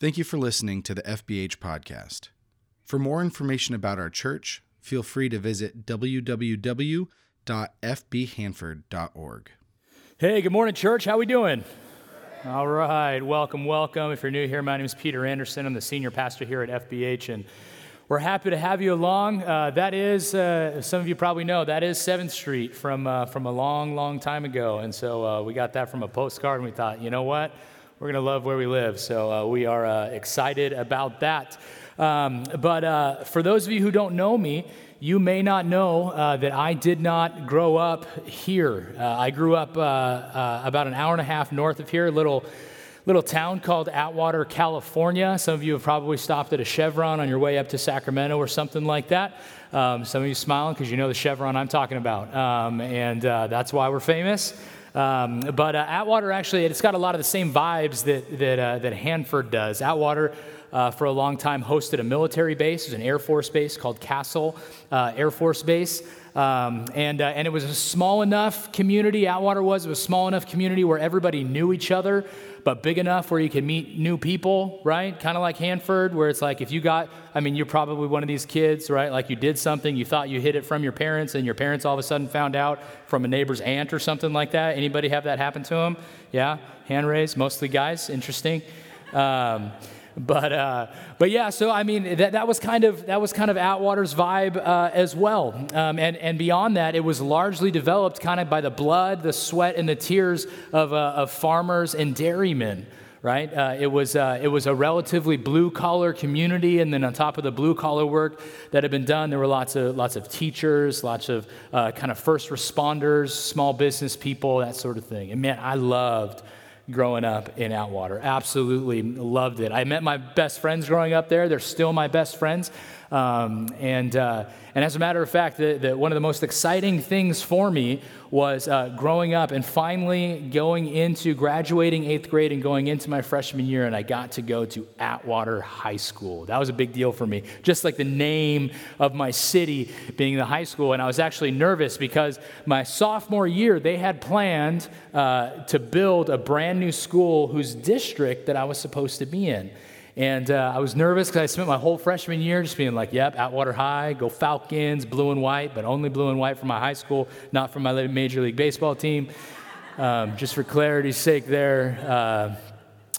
Thank you for listening to the FBH podcast. For more information about our church, feel free to visit www.fbhanford.org. Hey, good morning, church. How are we doing? All right, welcome, welcome. If you're new here, my name is Peter Anderson. I'm the senior pastor here at FBH, and we're happy to have you along. Uh, that is, uh, some of you probably know, that is Seventh Street from uh, from a long, long time ago, and so uh, we got that from a postcard, and we thought, you know what? We're going to love where we live. So uh, we are uh, excited about that. Um, but uh, for those of you who don't know me, you may not know uh, that I did not grow up here. Uh, I grew up uh, about an hour and a half north of here, a little little town called Atwater, California. Some of you have probably stopped at a Chevron on your way up to Sacramento or something like that. Um, some of you smiling because you know the Chevron I'm talking about, um, and that's why we're famous. Um, but uh, Atwater actually, it's got a lot of the same vibes that, that, uh, that Hanford does. Atwater, uh, for a long time, hosted a military base. It was an Air Force base called Castle uh, Air Force Base. Um, and, uh, and it was a small enough community, Atwater was, it was a small enough community where everybody knew each other but big enough where you could meet new people, right? Kind of like Hanford, where it's like if you got, I mean, you're probably one of these kids, right? Like you did something, you thought you hid it from your parents, and your parents all of a sudden found out from a neighbor's aunt or something like that. Anybody have that happen to them? Yeah, hand raised, mostly guys. Interesting. Um, but uh, but yeah, so I mean that, that was kind of that was kind of Atwater's vibe uh, as well, um, and and beyond that, it was largely developed kind of by the blood, the sweat, and the tears of, uh, of farmers and dairymen. Right, uh, it was uh, it was a relatively blue collar community, and then on top of the blue collar work that had been done, there were lots of lots of teachers, lots of uh, kind of first responders, small business people, that sort of thing. And man, I loved growing up in Atwater. Absolutely loved it. I met my best friends growing up there. They're still my best friends. Um, and, uh, and as a matter of fact, the, the, one of the most exciting things for me was uh, growing up and finally going into graduating eighth grade and going into my freshman year, and I got to go to Atwater High School. That was a big deal for me, just like the name of my city being the high school. And I was actually nervous because my sophomore year, they had planned uh, to build a brand new school whose district that I was supposed to be in. And uh, I was nervous because I spent my whole freshman year just being like, yep, Atwater High, go Falcons, blue and white, but only blue and white for my high school, not for my Major League Baseball team. Um, just for clarity's sake there. Uh,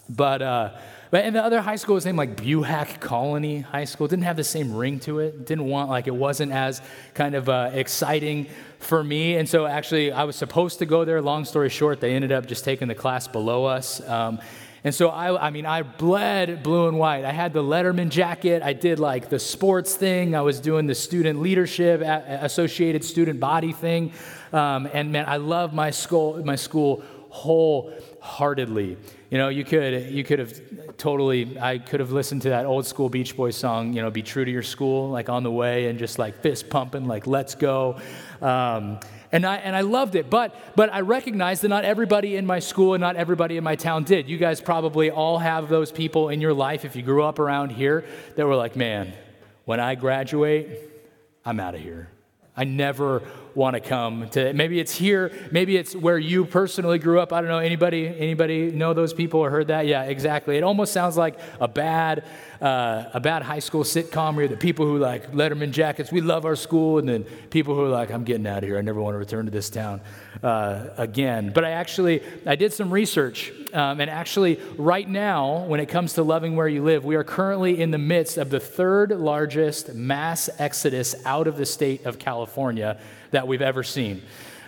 but, uh, but and the other high school was named like Buhach Colony High School. It didn't have the same ring to it. Didn't want, like, it wasn't as kind of uh, exciting for me. And so actually, I was supposed to go there. Long story short, they ended up just taking the class below us. Um, and so I, I mean, I bled blue and white. I had the Letterman jacket. I did like the sports thing. I was doing the student leadership, associated student body thing. Um, and man, I love my school, my school wholeheartedly. You know, you could you could have totally. I could have listened to that old school Beach Boys song. You know, "Be True to Your School," like on the way, and just like fist pumping, like "Let's go." Um, and I, and I loved it. But, but I recognized that not everybody in my school and not everybody in my town did. You guys probably all have those people in your life, if you grew up around here, that were like, man, when I graduate, I'm out of here. I never want to come to maybe it's here maybe it's where you personally grew up. I don't know anybody anybody know those people or heard that? Yeah exactly. It almost sounds like a bad uh, a bad high school sitcom where the people who like letterman jackets we love our school and then people who are like i'm getting out of here. I never want to return to this town uh, again. But i actually i did some research um, and actually right now when it comes to loving where you live we are currently in the midst of the third largest mass exodus out of the state of california that we've ever seen.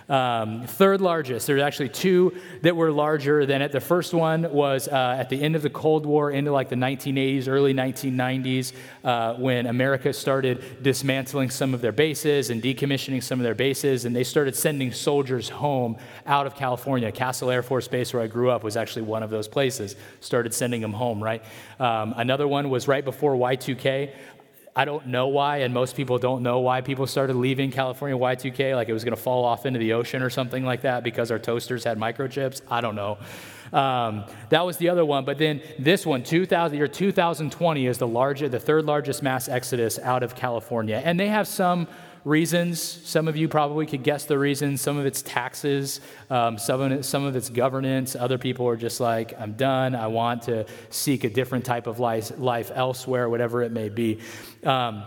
Um, third largest. There's actually two that were larger than it. The first one was uh, at the end of the Cold War, into like the 1980s, early 1990s, uh, when America started dismantling some of their bases and decommissioning some of their bases, and they started sending soldiers home out of California. Castle Air Force Base, where I grew up, was actually one of those places. Started sending them home, right? Um, another one was right before Y2K. I don't know why, and most people don't know why people started leaving California Y2K, like it was going to fall off into the ocean or something like that because our toasters had microchips. I don't know. Um, that was the other one. But then this one, 2000, year 2020, is the largest, the third largest mass exodus out of California. And they have some reasons. Some of you probably could guess the reasons. Some of it's taxes, um, some, of it, some of it's governance. Other people are just like, I'm done. I want to seek a different type of life, life elsewhere, whatever it may be. Um,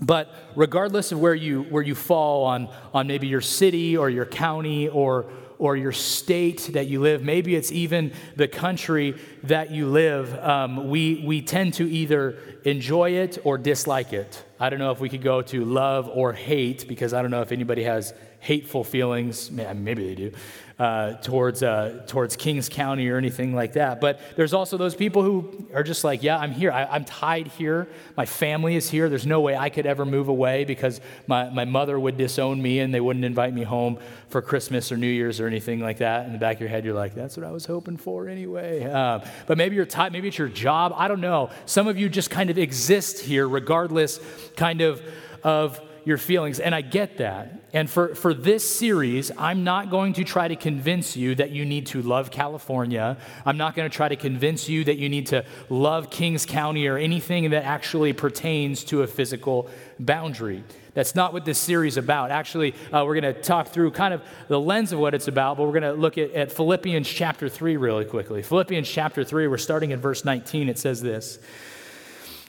but regardless of where you, where you fall on, on maybe your city or your county or, or your state that you live, maybe it's even the country that you live, um, we, we tend to either enjoy it or dislike it. I don't know if we could go to love or hate because I don't know if anybody has hateful feelings, maybe they do, uh, towards, uh, towards Kings County or anything like that. But there's also those people who are just like, yeah, I'm here. I, am tied here. My family is here. There's no way I could ever move away because my, my mother would disown me and they wouldn't invite me home for Christmas or New Year's or anything like that. In the back of your head, you're like, that's what I was hoping for anyway. Um, but maybe you're tied, maybe it's your job. I don't know. Some of you just kind of exist here regardless kind of of your feelings. And I get that. And for, for this series, I'm not going to try to convince you that you need to love California. I'm not going to try to convince you that you need to love Kings County or anything that actually pertains to a physical boundary. That's not what this series is about. Actually, uh, we're going to talk through kind of the lens of what it's about, but we're going to look at, at Philippians chapter 3 really quickly. Philippians chapter 3, we're starting in verse 19. It says this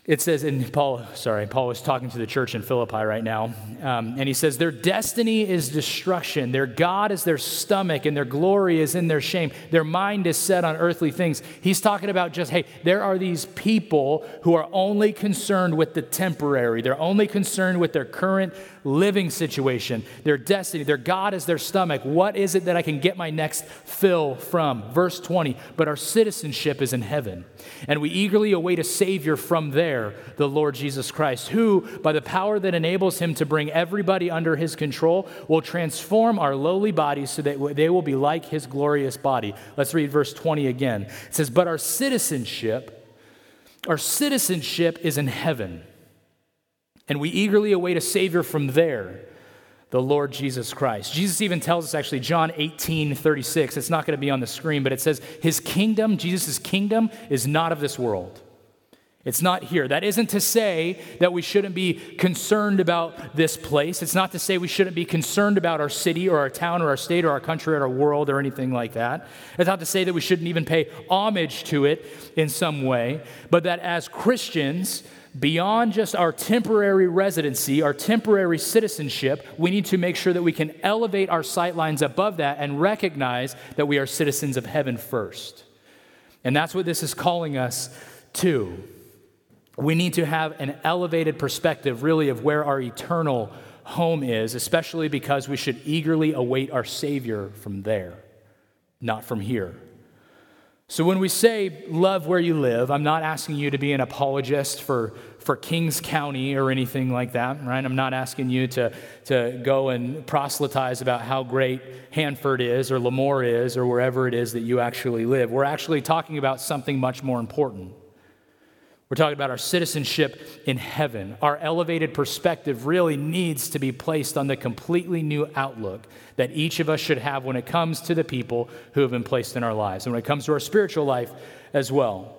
it says, and Paul, sorry, Paul is talking to the church in Philippi right now, um, and he says, Their destiny is destruction. Their God is their stomach, and their glory is in their shame. Their mind is set on earthly things. He's talking about just, hey, there are these people who are only concerned with the temporary, they're only concerned with their current living situation, their destiny. Their God is their stomach. What is it that I can get my next fill from? Verse 20, but our citizenship is in heaven, and we eagerly await a Savior from there, the Lord Jesus Christ, who, by the power that enables him to bring everybody under his control, will transform our lowly bodies so that they will be like his glorious body. Let's read verse 20 again. It says, But our citizenship, our citizenship is in heaven and we eagerly await a Savior from there, the Lord Jesus Christ. Jesus even tells us, actually, John 18 36, it's not going to be on the screen, but it says, His kingdom, Jesus' kingdom, is not of this world. It's not here. That isn't to say that we shouldn't be concerned about this place. It's not to say we shouldn't be concerned about our city or our town or our state or our country or our world or anything like that. It's not to say that we shouldn't even pay homage to it in some way, but that as Christians, beyond just our temporary residency, our temporary citizenship, we need to make sure that we can elevate our sightlines above that and recognize that we are citizens of heaven first. And that's what this is calling us to. We need to have an elevated perspective, really, of where our eternal home is, especially because we should eagerly await our Savior from there, not from here. So, when we say love where you live, I'm not asking you to be an apologist for, for Kings County or anything like that, right? I'm not asking you to, to go and proselytize about how great Hanford is or Lemoore is or wherever it is that you actually live. We're actually talking about something much more important. We're talking about our citizenship in heaven. Our elevated perspective really needs to be placed on the completely new outlook that each of us should have when it comes to the people who have been placed in our lives and when it comes to our spiritual life as well.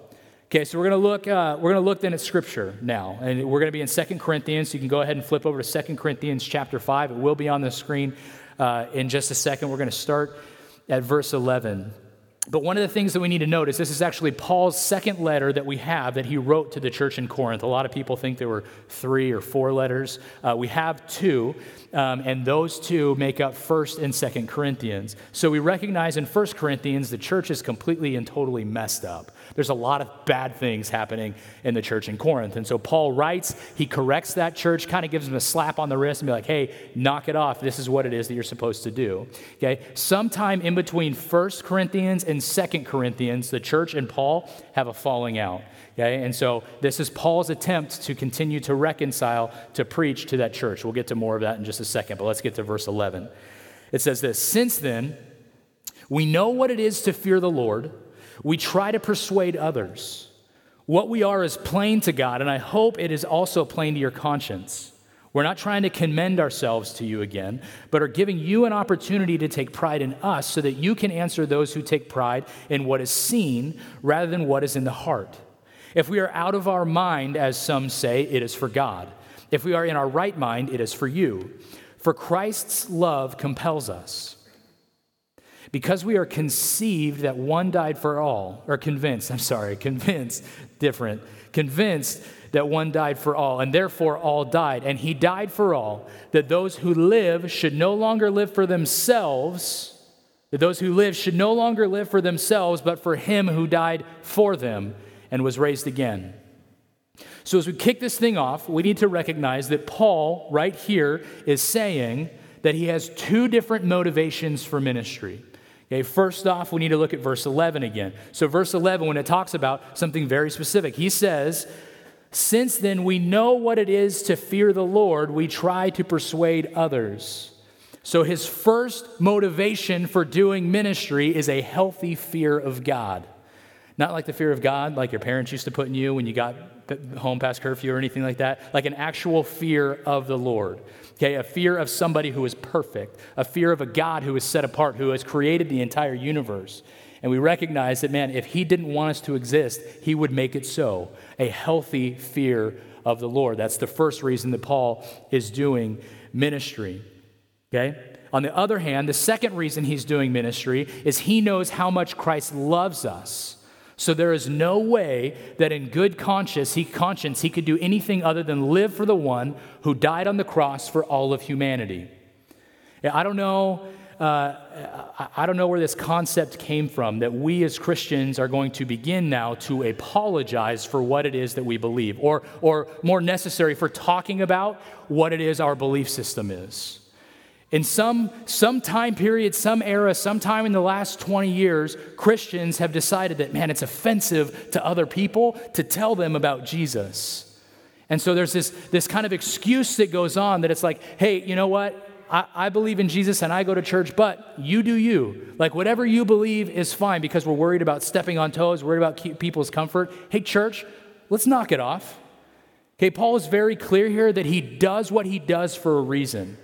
Okay, so we're going to look. Uh, we're going to look then at Scripture now, and we're going to be in Second Corinthians. You can go ahead and flip over to Second Corinthians chapter five. It will be on the screen uh, in just a second. We're going to start at verse eleven. But one of the things that we need to notice this is actually Paul's second letter that we have that he wrote to the church in Corinth. A lot of people think there were three or four letters. Uh, we have two, um, and those two make up 1st and 2nd Corinthians. So we recognize in 1st Corinthians the church is completely and totally messed up. There's a lot of bad things happening in the church in Corinth. And so Paul writes, he corrects that church, kind of gives them a slap on the wrist and be like, hey, knock it off. This is what it is that you're supposed to do. Okay? Sometime in between 1 Corinthians and 2 Corinthians, the church and Paul have a falling out. Okay? And so this is Paul's attempt to continue to reconcile, to preach to that church. We'll get to more of that in just a second, but let's get to verse 11. It says this Since then, we know what it is to fear the Lord we try to persuade others. What we are is plain to God, and I hope it is also plain to your conscience. We're not trying to commend ourselves to you again, but are giving you an opportunity to take pride in us so that you can answer those who take pride in what is seen rather than what is in the heart. If we are out of our mind, as some say, it is for God. If we are in our right mind, it is for you. For Christ's love compels us. Because we are conceived that one died for all, or convinced, I'm sorry, convinced, different, convinced that one died for all, and therefore all died. And he died for all, that those who live should no longer live for themselves, that those who live should no longer live for themselves, but for him who died for them and was raised again. So, as we kick this thing off, we need to recognize that Paul, right here, is saying that he has two different motivations for ministry. Okay, first off, we need to look at verse 11 again. So, verse 11, when it talks about something very specific, he says, Since then we know what it is to fear the Lord, we try to persuade others. So, his first motivation for doing ministry is a healthy fear of God. Not like the fear of God, like your parents used to put in you when you got home past curfew or anything like that, like an actual fear of the Lord. Okay, a fear of somebody who is perfect, a fear of a God who is set apart, who has created the entire universe. And we recognize that, man, if He didn't want us to exist, He would make it so. A healthy fear of the Lord. That's the first reason that Paul is doing ministry. Okay? On the other hand, the second reason he's doing ministry is he knows how much Christ loves us. So there is no way that in good conscience he, conscience he could do anything other than live for the one who died on the cross for all of humanity. I don't know. Uh, I don't know where this concept came from that we as Christians are going to begin now to apologize for what it is that we believe, or, or more necessary, for talking about what it is our belief system is. In some, some time period, some era, sometime in the last 20 years, Christians have decided that, man, it's offensive to other people to tell them about Jesus. And so there's this, this kind of excuse that goes on that it's like, hey, you know what? I, I believe in Jesus and I go to church, but you do you. Like, whatever you believe is fine because we're worried about stepping on toes, worried about people's comfort. Hey, church, let's knock it off. Okay, Paul is very clear here that he does what he does for a reason.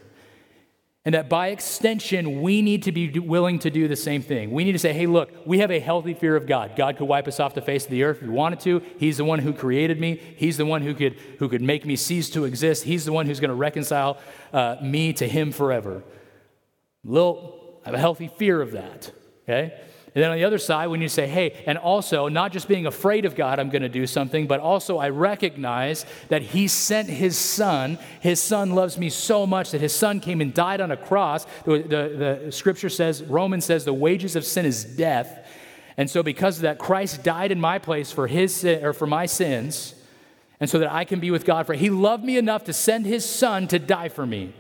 And that by extension, we need to be willing to do the same thing. We need to say, hey, look, we have a healthy fear of God. God could wipe us off the face of the earth if He wanted to. He's the one who created me, He's the one who could, who could make me cease to exist. He's the one who's going to reconcile uh, me to Him forever. Little, I have a healthy fear of that, okay? And then on the other side, when you say, hey, and also not just being afraid of God, I'm going to do something, but also I recognize that He sent His Son. His Son loves me so much that His Son came and died on a cross. The, the, the scripture says, Romans says, the wages of sin is death. And so, because of that, Christ died in my place for his or for my sins, and so that I can be with God. For He loved me enough to send His Son to die for me.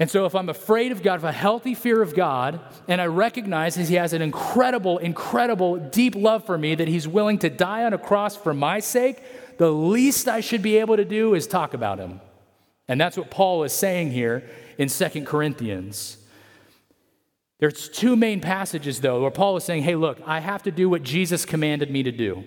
And so, if I'm afraid of God, if a healthy fear of God, and I recognize that He has an incredible, incredible, deep love for me, that He's willing to die on a cross for my sake, the least I should be able to do is talk about Him. And that's what Paul is saying here in Second Corinthians. There's two main passages, though, where Paul is saying, hey, look, I have to do what Jesus commanded me to do.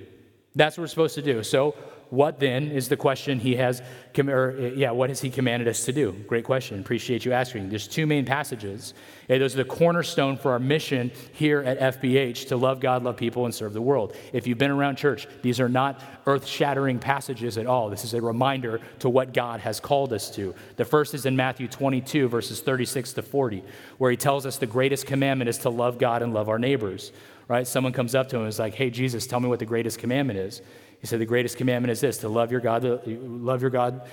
That's what we're supposed to do. So, what then is the question he has, or uh, yeah, what has he commanded us to do? Great question. Appreciate you asking. There's two main passages. Okay, those are the cornerstone for our mission here at FBH to love God, love people, and serve the world. If you've been around church, these are not earth shattering passages at all. This is a reminder to what God has called us to. The first is in Matthew 22, verses 36 to 40, where he tells us the greatest commandment is to love God and love our neighbors. Right? Someone comes up to him and is like, Hey, Jesus, tell me what the greatest commandment is. He said, The greatest commandment is this to love your God, love your God,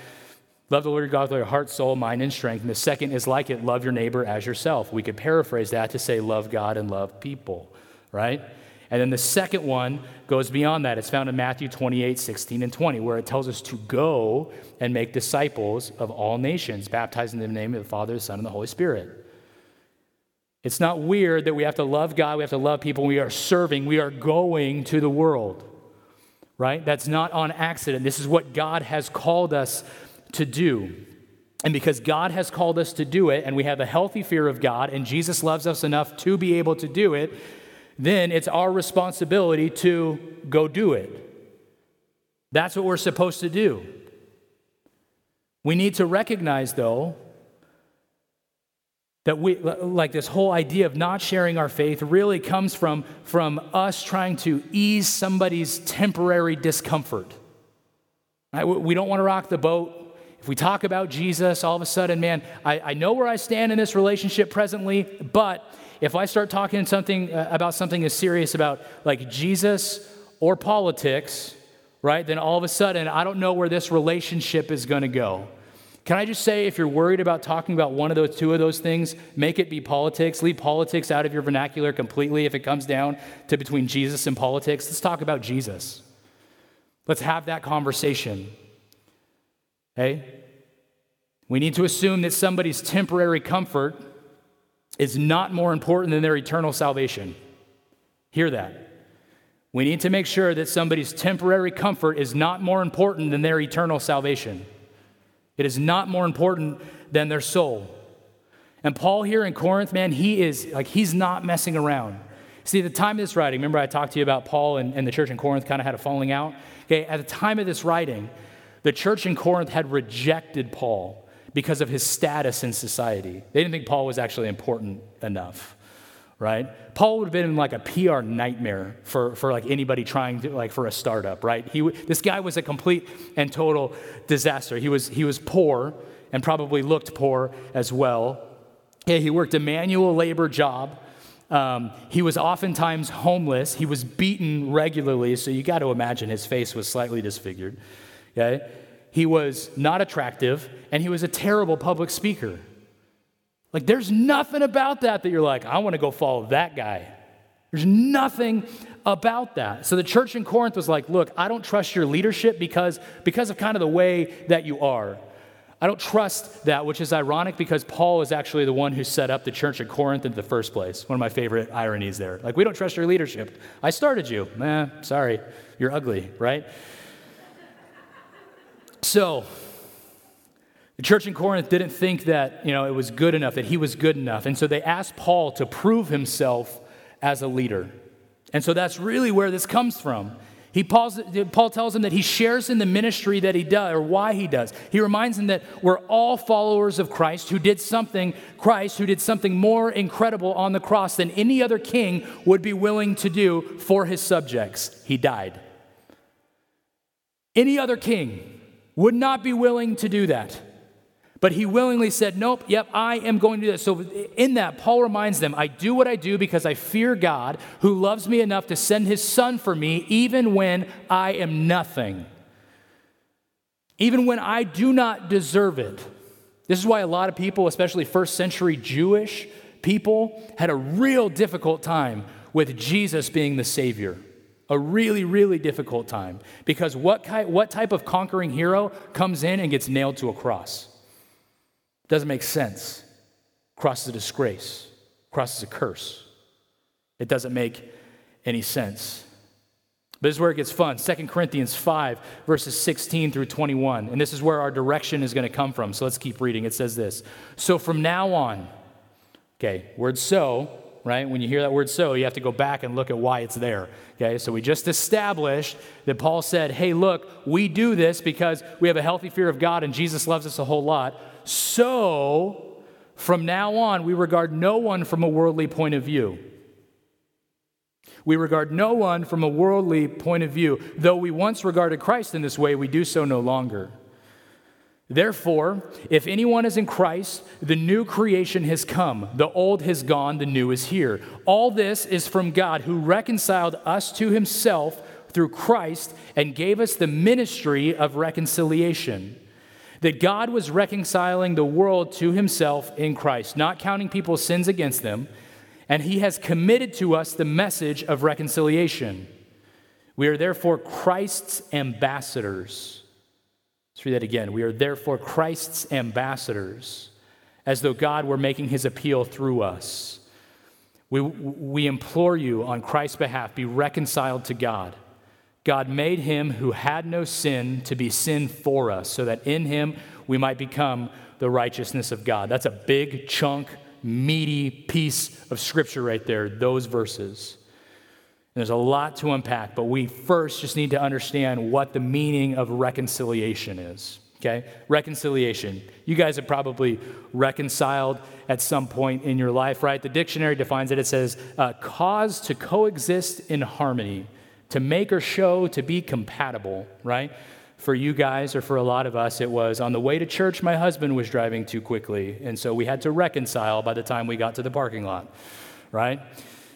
love the Lord your God with your heart, soul, mind, and strength. And the second is like it, love your neighbor as yourself. We could paraphrase that to say, love God and love people, right? And then the second one goes beyond that. It's found in Matthew 28, 16, and 20, where it tells us to go and make disciples of all nations, baptizing them in the name of the Father, the Son, and the Holy Spirit. It's not weird that we have to love God, we have to love people, we are serving, we are going to the world right? That's not on accident. This is what God has called us to do. And because God has called us to do it, and we have a healthy fear of God, and Jesus loves us enough to be able to do it, then it's our responsibility to go do it. That's what we're supposed to do. We need to recognize, though, that we like this whole idea of not sharing our faith really comes from from us trying to ease somebody's temporary discomfort right? we don't want to rock the boat if we talk about Jesus, all of a sudden, man, I, I know where I stand in this relationship presently, but if I start talking something uh, about something as serious about like Jesus or politics, right, then all of a sudden I don't know where this relationship is going to go. Can I just say, if you're worried about talking about one of those two of those things, make it be politics. Leave politics out of your vernacular completely if it comes down to between Jesus and politics. Let's talk about Jesus. Let's have that conversation. Okay? We need to assume that somebody's temporary comfort is not more important than their eternal salvation. Hear that. We need to make sure that somebody's temporary comfort is not more important than their eternal salvation. It is not more important than their soul. And Paul here in Corinth, man, he is like, he's not messing around. See, at the time of this writing, remember I talked to you about Paul and, and the church in Corinth kind of had a falling out? Okay, at the time of this writing, the church in Corinth had rejected Paul because of his status in society. They didn't think Paul was actually important enough right? Paul would have been like a PR nightmare for, for like anybody trying to like for a startup, right? He, this guy was a complete and total disaster. He was, he was poor and probably looked poor as well. Yeah, he worked a manual labor job. Um, he was oftentimes homeless. He was beaten regularly, so you got to imagine his face was slightly disfigured. Okay? He was not attractive, and he was a terrible public speaker. Like, there's nothing about that that you're like, I want to go follow that guy. There's nothing about that. So the church in Corinth was like, look, I don't trust your leadership because, because of kind of the way that you are. I don't trust that, which is ironic because Paul is actually the one who set up the church in Corinth in the first place. One of my favorite ironies there. Like, we don't trust your leadership. I started you. Eh, sorry, you're ugly, right? So, the church in Corinth didn't think that, you know, it was good enough, that he was good enough. And so they asked Paul to prove himself as a leader. And so that's really where this comes from. He Paul tells him that he shares in the ministry that he does, or why he does. He reminds him that we're all followers of Christ who did something, Christ who did something more incredible on the cross than any other king would be willing to do for his subjects. He died. Any other king would not be willing to do that. But he willingly said, Nope, yep, I am going to do this. So, in that, Paul reminds them, I do what I do because I fear God, who loves me enough to send his son for me, even when I am nothing. Even when I do not deserve it. This is why a lot of people, especially first century Jewish people, had a real difficult time with Jesus being the Savior. A really, really difficult time. Because what, what type of conquering hero comes in and gets nailed to a cross? Doesn't make sense. Cross is a disgrace, cross is a curse. It doesn't make any sense. But this is where it gets fun. 2 Corinthians 5, verses 16 through 21. And this is where our direction is going to come from. So let's keep reading. It says this So from now on, okay, word so, right? When you hear that word so, you have to go back and look at why it's there. Okay, so we just established that Paul said, hey, look, we do this because we have a healthy fear of God and Jesus loves us a whole lot. So, from now on, we regard no one from a worldly point of view. We regard no one from a worldly point of view. Though we once regarded Christ in this way, we do so no longer. Therefore, if anyone is in Christ, the new creation has come. The old has gone, the new is here. All this is from God who reconciled us to himself through Christ and gave us the ministry of reconciliation that God was reconciling the world to himself in Christ, not counting people's sins against them, and he has committed to us the message of reconciliation. We are therefore Christ's ambassadors. Let's read that again. We are therefore Christ's ambassadors, as though God were making his appeal through us. We, we implore you on Christ's behalf, be reconciled to God. God made him who had no sin to be sin for us, so that in him we might become the righteousness of God. That's a big chunk, meaty piece of scripture right there, those verses. And there's a lot to unpack, but we first just need to understand what the meaning of reconciliation is. Okay? Reconciliation. You guys have probably reconciled at some point in your life, right? The dictionary defines it. It says, uh, cause to coexist in harmony to make or show to be compatible, right? For you guys, or for a lot of us, it was on the way to church, my husband was driving too quickly. And so we had to reconcile by the time we got to the parking lot, right?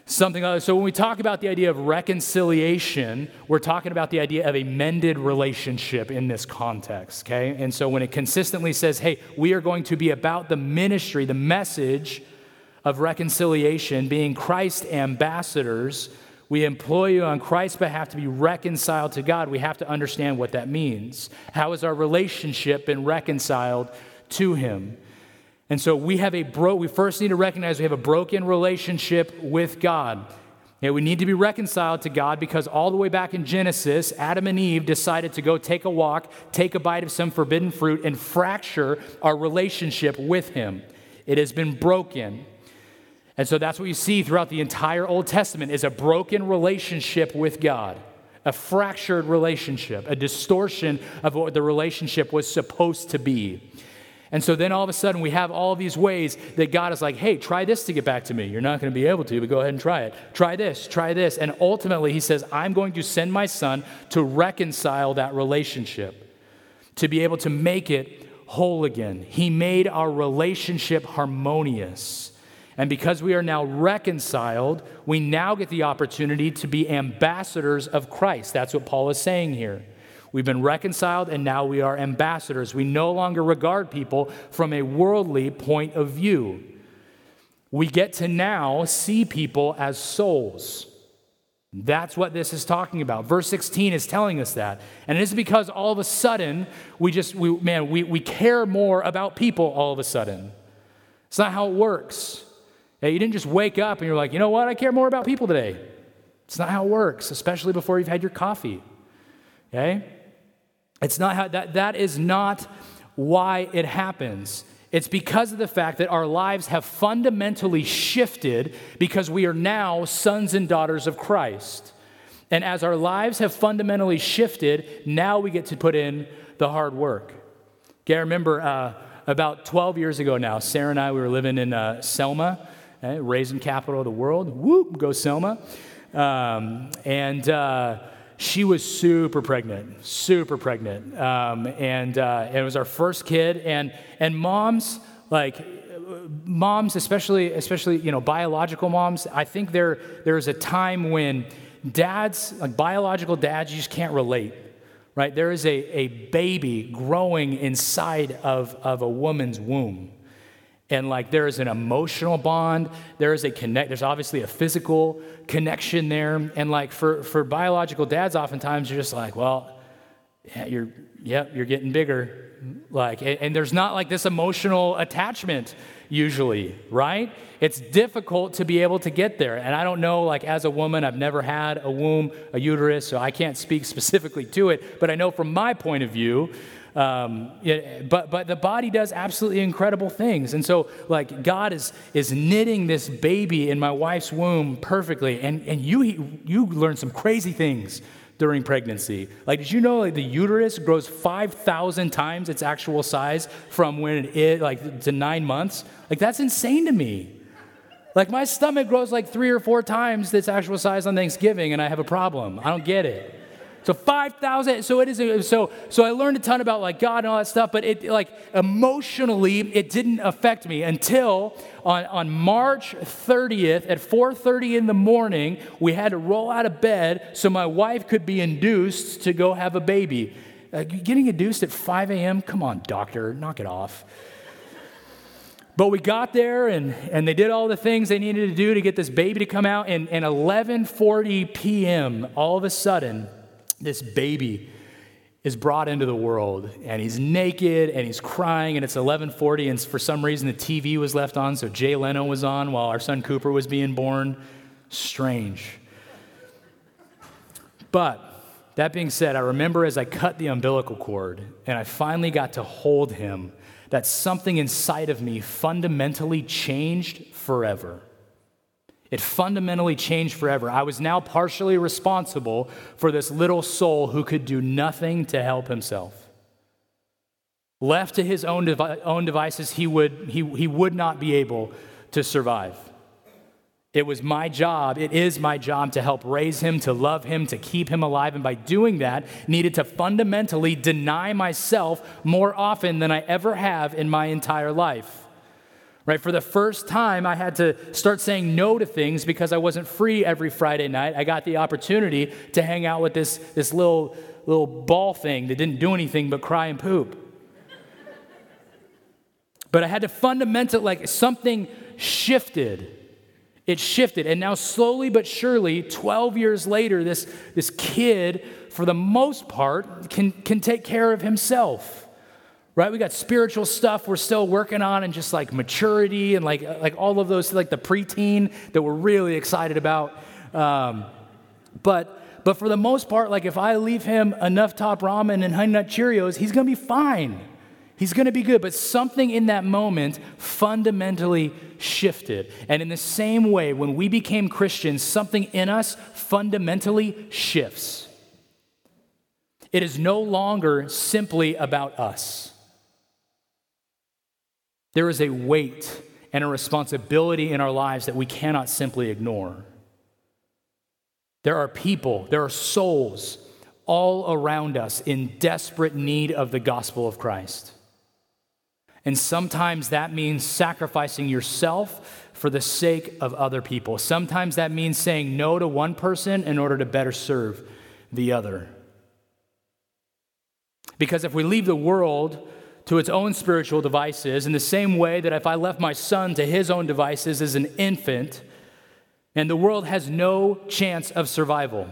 Something else. So when we talk about the idea of reconciliation, we're talking about the idea of a mended relationship in this context, okay? And so when it consistently says, hey, we are going to be about the ministry, the message of reconciliation, being Christ ambassadors, we employ you on Christ's behalf to be reconciled to God. We have to understand what that means. How has our relationship been reconciled to Him? And so we have a bro. We first need to recognize we have a broken relationship with God. We need to be reconciled to God because all the way back in Genesis, Adam and Eve decided to go take a walk, take a bite of some forbidden fruit, and fracture our relationship with Him. It has been broken. And so that's what you see throughout the entire Old Testament is a broken relationship with God, a fractured relationship, a distortion of what the relationship was supposed to be. And so then all of a sudden we have all these ways that God is like, hey, try this to get back to me. You're not going to be able to, but go ahead and try it. Try this, try this. And ultimately, he says, I'm going to send my son to reconcile that relationship, to be able to make it whole again. He made our relationship harmonious. And because we are now reconciled, we now get the opportunity to be ambassadors of Christ. That's what Paul is saying here. We've been reconciled and now we are ambassadors. We no longer regard people from a worldly point of view. We get to now see people as souls. That's what this is talking about. Verse 16 is telling us that. And it is because all of a sudden, we just, we, man, we, we care more about people all of a sudden. It's not how it works. You didn't just wake up and you're like, you know what, I care more about people today. It's not how it works, especially before you've had your coffee. Okay? It's not how that that is not why it happens. It's because of the fact that our lives have fundamentally shifted because we are now sons and daughters of Christ. And as our lives have fundamentally shifted, now we get to put in the hard work. Okay, I remember uh, about 12 years ago now, Sarah and I, we were living in uh, Selma, eh, raisin capital of the world. Whoop, go Selma. Um, and uh, she was super pregnant, super pregnant. Um, and, uh, it was our first kid. And, and moms, like, moms, especially, especially, you know, biological moms, I think there, there's a time when dads, like biological dads, you just can't relate, right? There is a, a baby growing inside of, of a woman's womb and like there is an emotional bond. There is a connect there's obviously a physical connection there. And like for for biological dads oftentimes you're just like well yeah you're yep you're getting bigger. Like and, and there's not like this emotional attachment usually right? It's difficult to be able to get there. And i don't know like as a woman i've never had a womb a uterus so i can't speak specifically to it. But i know from my point of view um, but, but the body does absolutely incredible things. And so, like, God is, is knitting this baby in my wife's womb perfectly. And, and you, you learn some crazy things during pregnancy. Like, did you know like, the uterus grows 5,000 times its actual size from when it is, like, to nine months? Like, that's insane to me. Like, my stomach grows like three or four times its actual size on Thanksgiving, and I have a problem. I don't get it. So 5,000. So it is. So so I learned a ton about like God and all that stuff, but it like emotionally it didn't affect me until on, on March 30th at 4:30 in the morning we had to roll out of bed so my wife could be induced to go have a baby. Uh, getting induced at 5 a.m. Come on, doctor, knock it off. But we got there and, and they did all the things they needed to do to get this baby to come out. And, and 11:40 p.m. all of a sudden this baby is brought into the world and he's naked and he's crying and it's 11:40 and for some reason the TV was left on so Jay Leno was on while our son Cooper was being born. Strange. But that being said I remember as I cut the umbilical cord and I finally got to hold him that something inside of me fundamentally changed forever it fundamentally changed forever. I was now partially responsible for this little soul who could do nothing to help himself. Left to his own, devi- own devices, he would, he, he would not be able to survive. It was my job, it is my job to help raise him, to love him, to keep him alive. And by doing that, needed to fundamentally deny myself more often than I ever have in my entire life. Right? For the first time, I had to start saying no to things because I wasn't free every Friday night. I got the opportunity to hang out with this, this little, little ball thing that didn't do anything but cry and poop. but I had to fundamentally, like, something shifted it shifted. And now, slowly but surely, 12 years later, this, this kid, for the most part, can, can take care of himself. Right? We got spiritual stuff we're still working on, and just like maturity and like, like all of those, like the preteen that we're really excited about. Um, but but for the most part, like if I leave him enough top ramen and honey nut Cheerios, he's gonna be fine. He's going to be good, but something in that moment fundamentally shifted. And in the same way, when we became Christians, something in us fundamentally shifts. It is no longer simply about us. There is a weight and a responsibility in our lives that we cannot simply ignore. There are people, there are souls all around us in desperate need of the gospel of Christ. And sometimes that means sacrificing yourself for the sake of other people. Sometimes that means saying no to one person in order to better serve the other. Because if we leave the world to its own spiritual devices, in the same way that if I left my son to his own devices as an infant, and the world has no chance of survival.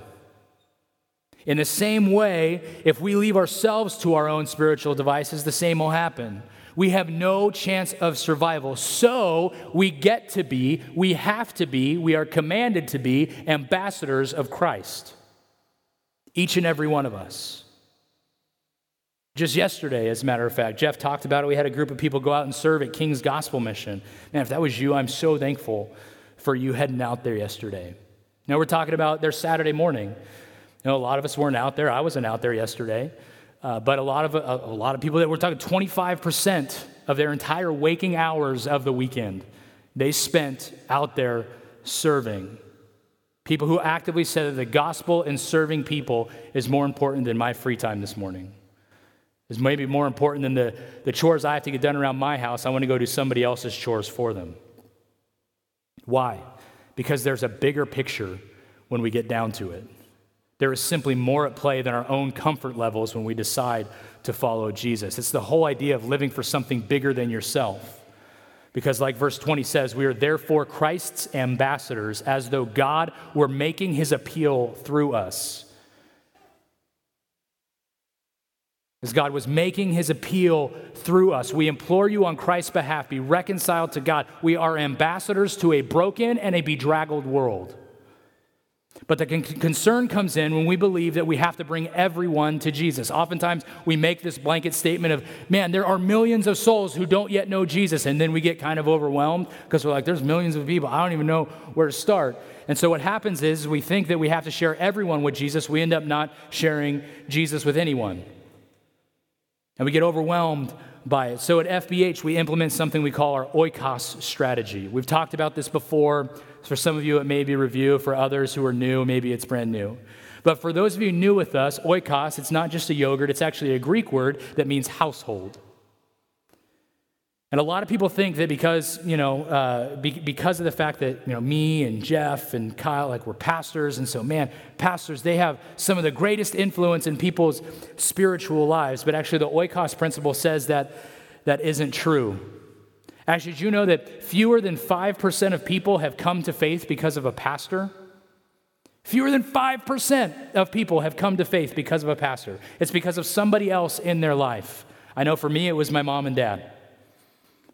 In the same way, if we leave ourselves to our own spiritual devices, the same will happen we have no chance of survival. So we get to be, we have to be, we are commanded to be ambassadors of Christ. Each and every one of us. Just yesterday, as a matter of fact, Jeff talked about it. We had a group of people go out and serve at King's Gospel Mission. Man, if that was you, I'm so thankful for you heading out there yesterday. Now, we're talking about their Saturday morning. You know, a lot of us weren't out there. I wasn't out there yesterday. Uh, but a lot of a, a, lot of people that we're talking 25% of their entire waking hours of the weekend they spent out there serving. People who actively said that the gospel and serving people is more important than my free time this morning. Is maybe more important than the, the chores I have to get done around my house. I want to go do somebody else's chores for them. Why? Because there's a bigger picture when we get down to it. There is simply more at play than our own comfort levels when we decide to follow Jesus. It's the whole idea of living for something bigger than yourself. Because, like verse 20 says, we are therefore Christ's ambassadors, as though God were making his appeal through us. As God was making his appeal through us, we implore you on Christ's behalf, be reconciled to God. We are ambassadors to a broken and a bedraggled world. But the con- concern comes in when we believe that we have to bring everyone to Jesus. Oftentimes, we make this blanket statement of, man, there are millions of souls who don't yet know Jesus. And then we get kind of overwhelmed because we're like, there's millions of people. I don't even know where to start. And so, what happens is we think that we have to share everyone with Jesus. We end up not sharing Jesus with anyone. And we get overwhelmed by it. So, at FBH, we implement something we call our oikos strategy. We've talked about this before. For some of you, it may be review. For others who are new, maybe it's brand new. But for those of you new with us, oikos, it's not just a yogurt, it's actually a Greek word that means household. And a lot of people think that because, you know, uh, be, because of the fact that, you know, me and Jeff and Kyle, like, we're pastors, and so, man, pastors, they have some of the greatest influence in people's spiritual lives. But actually, the oikos principle says that that isn't true. Actually, did you know that fewer than 5% of people have come to faith because of a pastor? Fewer than 5% of people have come to faith because of a pastor. It's because of somebody else in their life. I know for me, it was my mom and dad.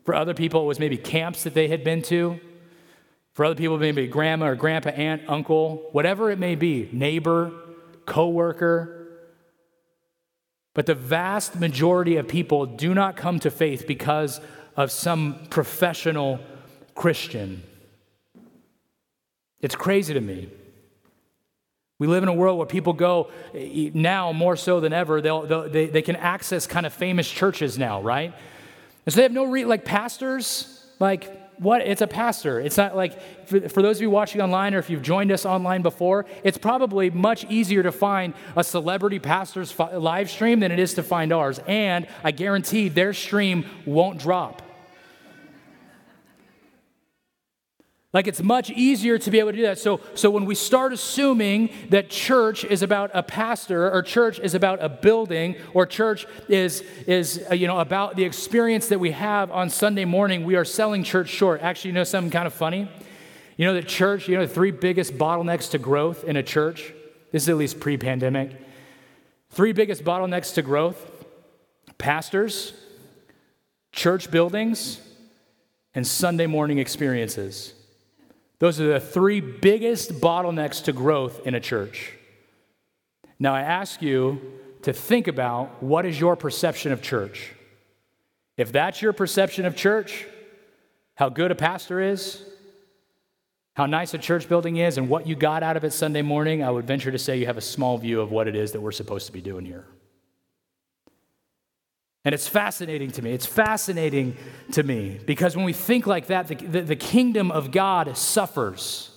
For other people, it was maybe camps that they had been to. For other people, maybe grandma or grandpa, aunt, uncle, whatever it may be, neighbor, coworker. But the vast majority of people do not come to faith because of some professional Christian. It's crazy to me. We live in a world where people go eh, now more so than ever, they'll, they'll, they, they can access kind of famous churches now, right? And so they have no, re- like pastors, like what? It's a pastor. It's not like, for, for, those of you watching online or if you've joined us online before, it's probably much easier to find a celebrity pastor's fi- live stream than it is to find ours. And I guarantee their stream won't drop. Like it's much easier to be able to do that. So, so when we start assuming that church is about a pastor or church is about a building or church is, is uh, you know, about the experience that we have on Sunday morning, we are selling church short. Actually, you know something kind of funny? You know, the church, you know, the three biggest bottlenecks to growth in a church, this is at least pre pandemic. Three biggest bottlenecks to growth pastors, church buildings, and Sunday morning experiences. Those are the three biggest bottlenecks to growth in a church. Now, I ask you to think about what is your perception of church? If that's your perception of church, how good a pastor is, how nice a church building is, and what you got out of it Sunday morning, I would venture to say you have a small view of what it is that we're supposed to be doing here. And it's fascinating to me. It's fascinating to me because when we think like that, the, the, the kingdom of God suffers.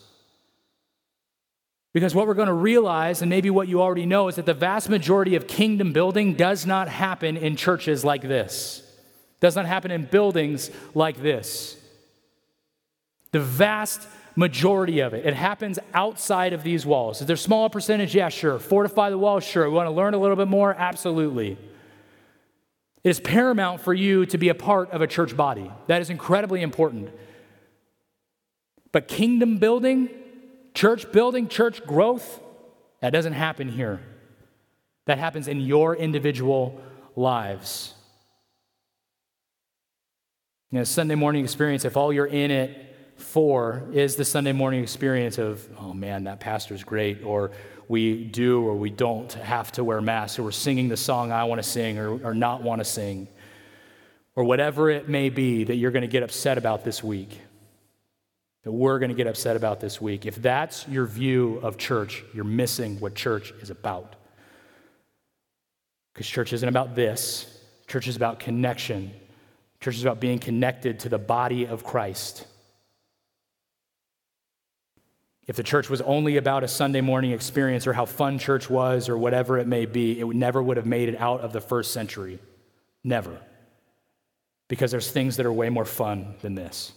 Because what we're going to realize, and maybe what you already know, is that the vast majority of kingdom building does not happen in churches like this, does not happen in buildings like this. The vast majority of it. It happens outside of these walls. Is there a small percentage? Yeah, sure. Fortify the walls? Sure. We want to learn a little bit more? Absolutely. It is paramount for you to be a part of a church body. That is incredibly important. But kingdom building, church building, church growth, that doesn't happen here. That happens in your individual lives. You know, Sunday morning experience, if all you're in it for is the Sunday morning experience of, oh man, that pastor's great, or we do or we don't have to wear masks, or we're singing the song I want to sing or, or not want to sing, or whatever it may be that you're going to get upset about this week, that we're going to get upset about this week. If that's your view of church, you're missing what church is about. Because church isn't about this, church is about connection. Church is about being connected to the body of Christ. If the church was only about a Sunday morning experience or how fun church was or whatever it may be, it never would have made it out of the first century. Never. Because there's things that are way more fun than this.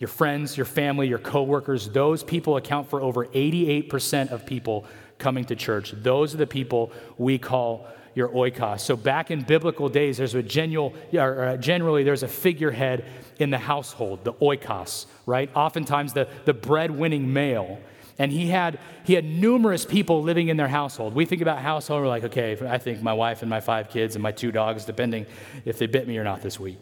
Your friends, your family, your coworkers, those people account for over 88% of people coming to church. Those are the people we call your oikos. So back in biblical days, there's a general, or uh, generally there's a figurehead in the household, the oikos, right? Oftentimes the, the bread-winning male. And he had, he had numerous people living in their household. We think about household, we're like, okay, I think my wife and my five kids and my two dogs, depending if they bit me or not this week.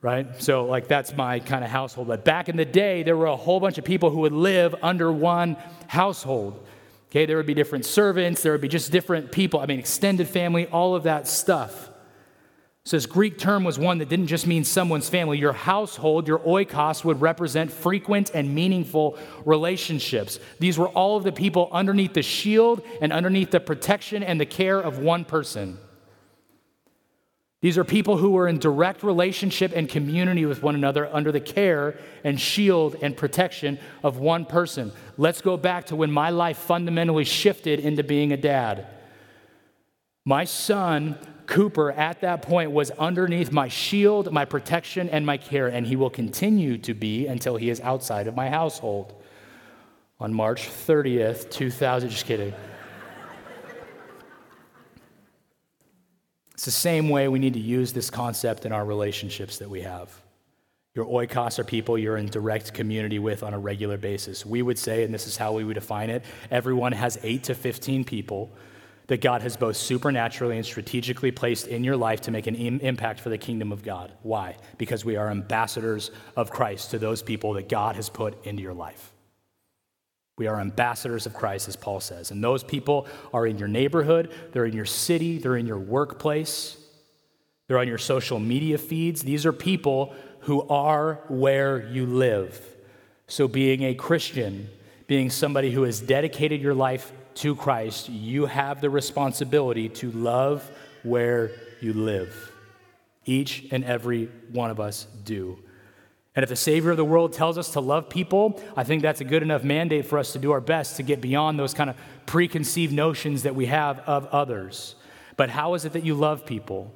Right? So, like, that's my kind of household. But back in the day, there were a whole bunch of people who would live under one household. Okay, there would be different servants, there would be just different people, I mean, extended family, all of that stuff. So, this Greek term was one that didn't just mean someone's family. Your household, your oikos, would represent frequent and meaningful relationships. These were all of the people underneath the shield and underneath the protection and the care of one person. These are people who were in direct relationship and community with one another under the care and shield and protection of one person. Let's go back to when my life fundamentally shifted into being a dad. My son, Cooper, at that point was underneath my shield, my protection, and my care, and he will continue to be until he is outside of my household. On March 30th, 2000, just kidding. It's the same way we need to use this concept in our relationships that we have. Your oikos are people you're in direct community with on a regular basis. We would say, and this is how we would define it everyone has 8 to 15 people that God has both supernaturally and strategically placed in your life to make an Im- impact for the kingdom of God. Why? Because we are ambassadors of Christ to those people that God has put into your life. We are ambassadors of Christ, as Paul says. And those people are in your neighborhood, they're in your city, they're in your workplace, they're on your social media feeds. These are people who are where you live. So, being a Christian, being somebody who has dedicated your life to Christ, you have the responsibility to love where you live. Each and every one of us do. And if the Savior of the world tells us to love people, I think that's a good enough mandate for us to do our best to get beyond those kind of preconceived notions that we have of others. But how is it that you love people?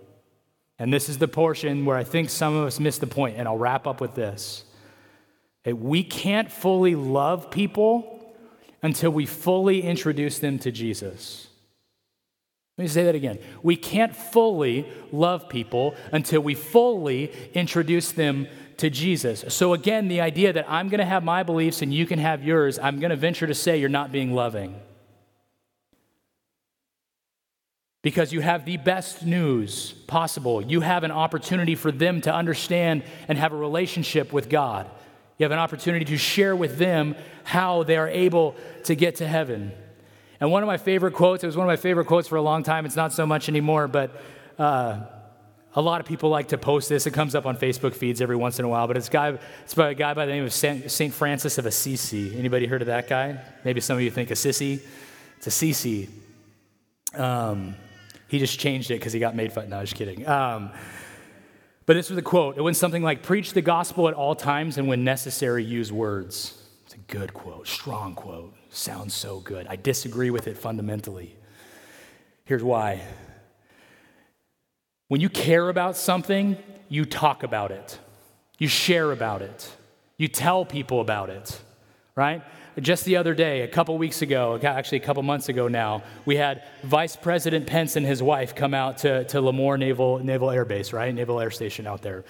And this is the portion where I think some of us miss the point, and I'll wrap up with this. We can't fully love people until we fully introduce them to Jesus. Let me say that again. We can't fully love people until we fully introduce them to Jesus. So, again, the idea that I'm going to have my beliefs and you can have yours, I'm going to venture to say you're not being loving. Because you have the best news possible. You have an opportunity for them to understand and have a relationship with God. You have an opportunity to share with them how they are able to get to heaven. And one of my favorite quotes, it was one of my favorite quotes for a long time. It's not so much anymore, but uh, a lot of people like to post this. It comes up on Facebook feeds every once in a while, but it's, guy, it's by a guy by the name of St. Francis of Assisi. Anybody heard of that guy? Maybe some of you think Assisi. It's Assisi. Um, he just changed it because he got made fun. No, just kidding. Um, but this was a quote. It went something like, Preach the gospel at all times and when necessary, use words. It's a good quote, strong quote. Sounds so good. I disagree with it fundamentally. Here's why. When you care about something, you talk about it, you share about it, you tell people about it, right? Just the other day, a couple weeks ago, actually a couple months ago now, we had Vice President Pence and his wife come out to, to Lemoore Naval, Naval Air Base, right? Naval Air Station out there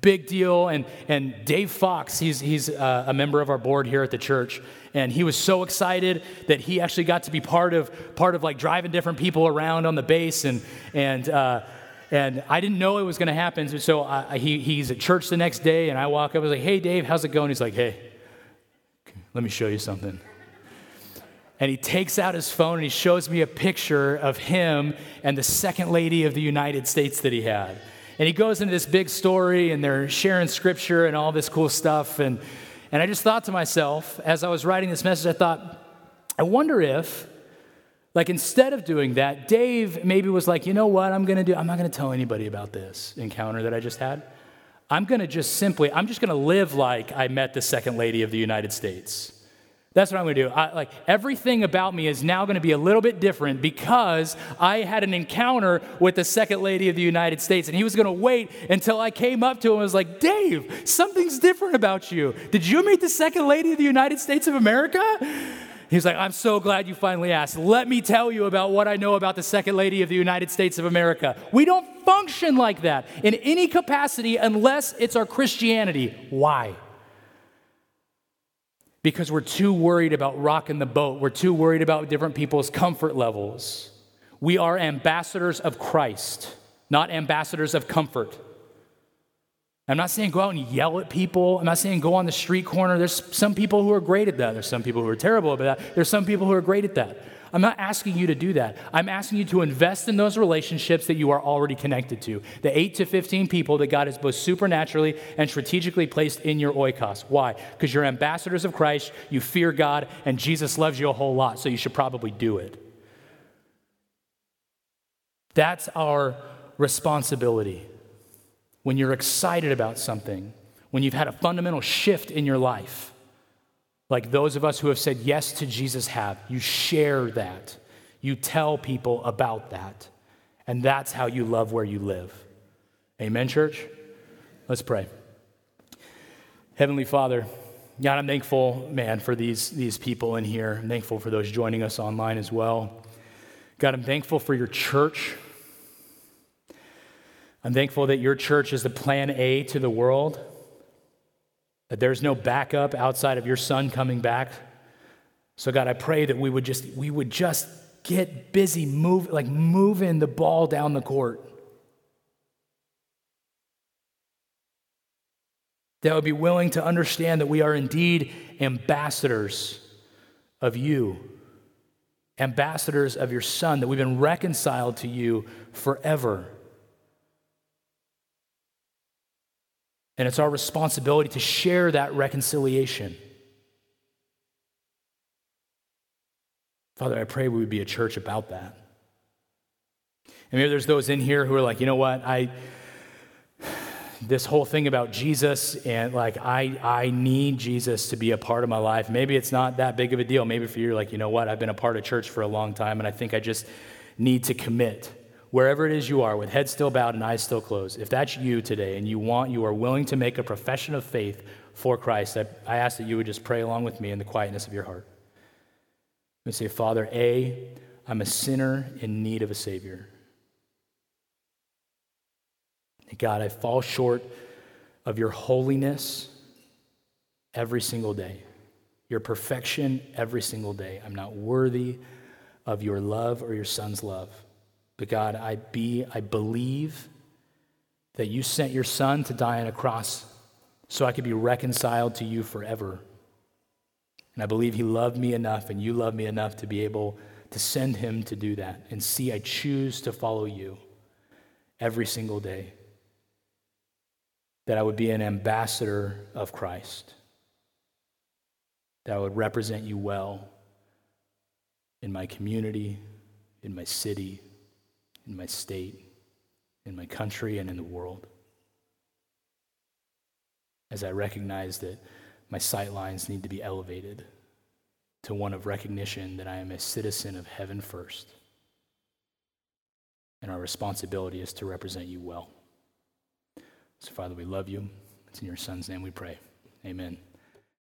big deal. And, and Dave Fox, he's, he's uh, a member of our board here at the church. And he was so excited that he actually got to be part of, part of like driving different people around on the base. And, and, uh, and I didn't know it was going to happen. So I, he, he's at church the next day, and I walk up. I was like, hey, Dave, how's it going? He's like, hey, let me show you something. And he takes out his phone and he shows me a picture of him and the second lady of the United States that he had. And he goes into this big story, and they're sharing scripture and all this cool stuff. And, and I just thought to myself, as I was writing this message, I thought, I wonder if, like, instead of doing that, Dave maybe was like, you know what, I'm gonna do, I'm not gonna tell anybody about this encounter that I just had. I'm gonna just simply, I'm just gonna live like I met the second lady of the United States. That's what I'm to do. I, like everything about me is now to be a little bit different because I had an encounter with the second lady of the United States, and he was to wait until I came up to him and was like, "Dave, something's different about you. Did you meet the second lady of the United States of America?" He's like, I'm so glad you finally asked. Let me tell you about what I know about the Second Lady of the United States of America. We don't function like that in any capacity unless it's our Christianity. Why? because we're too worried about rocking the boat. We're too worried about different people's comfort levels. We are ambassadors of Christ, not ambassadors of comfort. I'm not saying go out and yell at people. I'm not saying go on the street corner. There's some people who are great at that. There's some people who are terrible at that. There's some people who are great at that. I'm not asking you to do that. I'm asking you to invest in those relationships that you are already connected to. The 8 to 15 people that God has both supernaturally and strategically placed in your oikos. Why? Because you're ambassadors of Christ, you fear God, and Jesus loves you a whole lot, so you should probably do it. That's our responsibility. When you're excited about something, when you've had a fundamental shift in your life, like those of us who have said yes to Jesus have. You share that. You tell people about that. And that's how you love where you live. Amen, church? Let's pray. Heavenly Father, God, I'm thankful, man, for these, these people in here. I'm thankful for those joining us online as well. God, I'm thankful for your church. I'm thankful that your church is the plan A to the world that there's no backup outside of your son coming back. So God, I pray that we would just we would just get busy move like moving the ball down the court. That would be willing to understand that we are indeed ambassadors of you, ambassadors of your son, that we've been reconciled to you forever. And it's our responsibility to share that reconciliation. Father, I pray we would be a church about that. And maybe there's those in here who are like, you know what, I, this whole thing about Jesus and like I I need Jesus to be a part of my life. Maybe it's not that big of a deal. Maybe for you, like, you know what, I've been a part of church for a long time and I think I just need to commit. Wherever it is you are, with head still bowed and eyes still closed, if that's you today and you want, you are willing to make a profession of faith for Christ, I, I ask that you would just pray along with me in the quietness of your heart. And say, Father, A, I'm a sinner in need of a Savior. God, I fall short of your holiness every single day, your perfection every single day. I'm not worthy of your love or your son's love. But God, I be I believe that you sent your son to die on a cross so I could be reconciled to you forever. And I believe he loved me enough and you love me enough to be able to send him to do that. And see, I choose to follow you every single day that I would be an ambassador of Christ, that I would represent you well in my community, in my city, in my state, in my country, and in the world. As I recognize that my sight lines need to be elevated to one of recognition that I am a citizen of heaven first. And our responsibility is to represent you well. So, Father, we love you. It's in your Son's name we pray. Amen.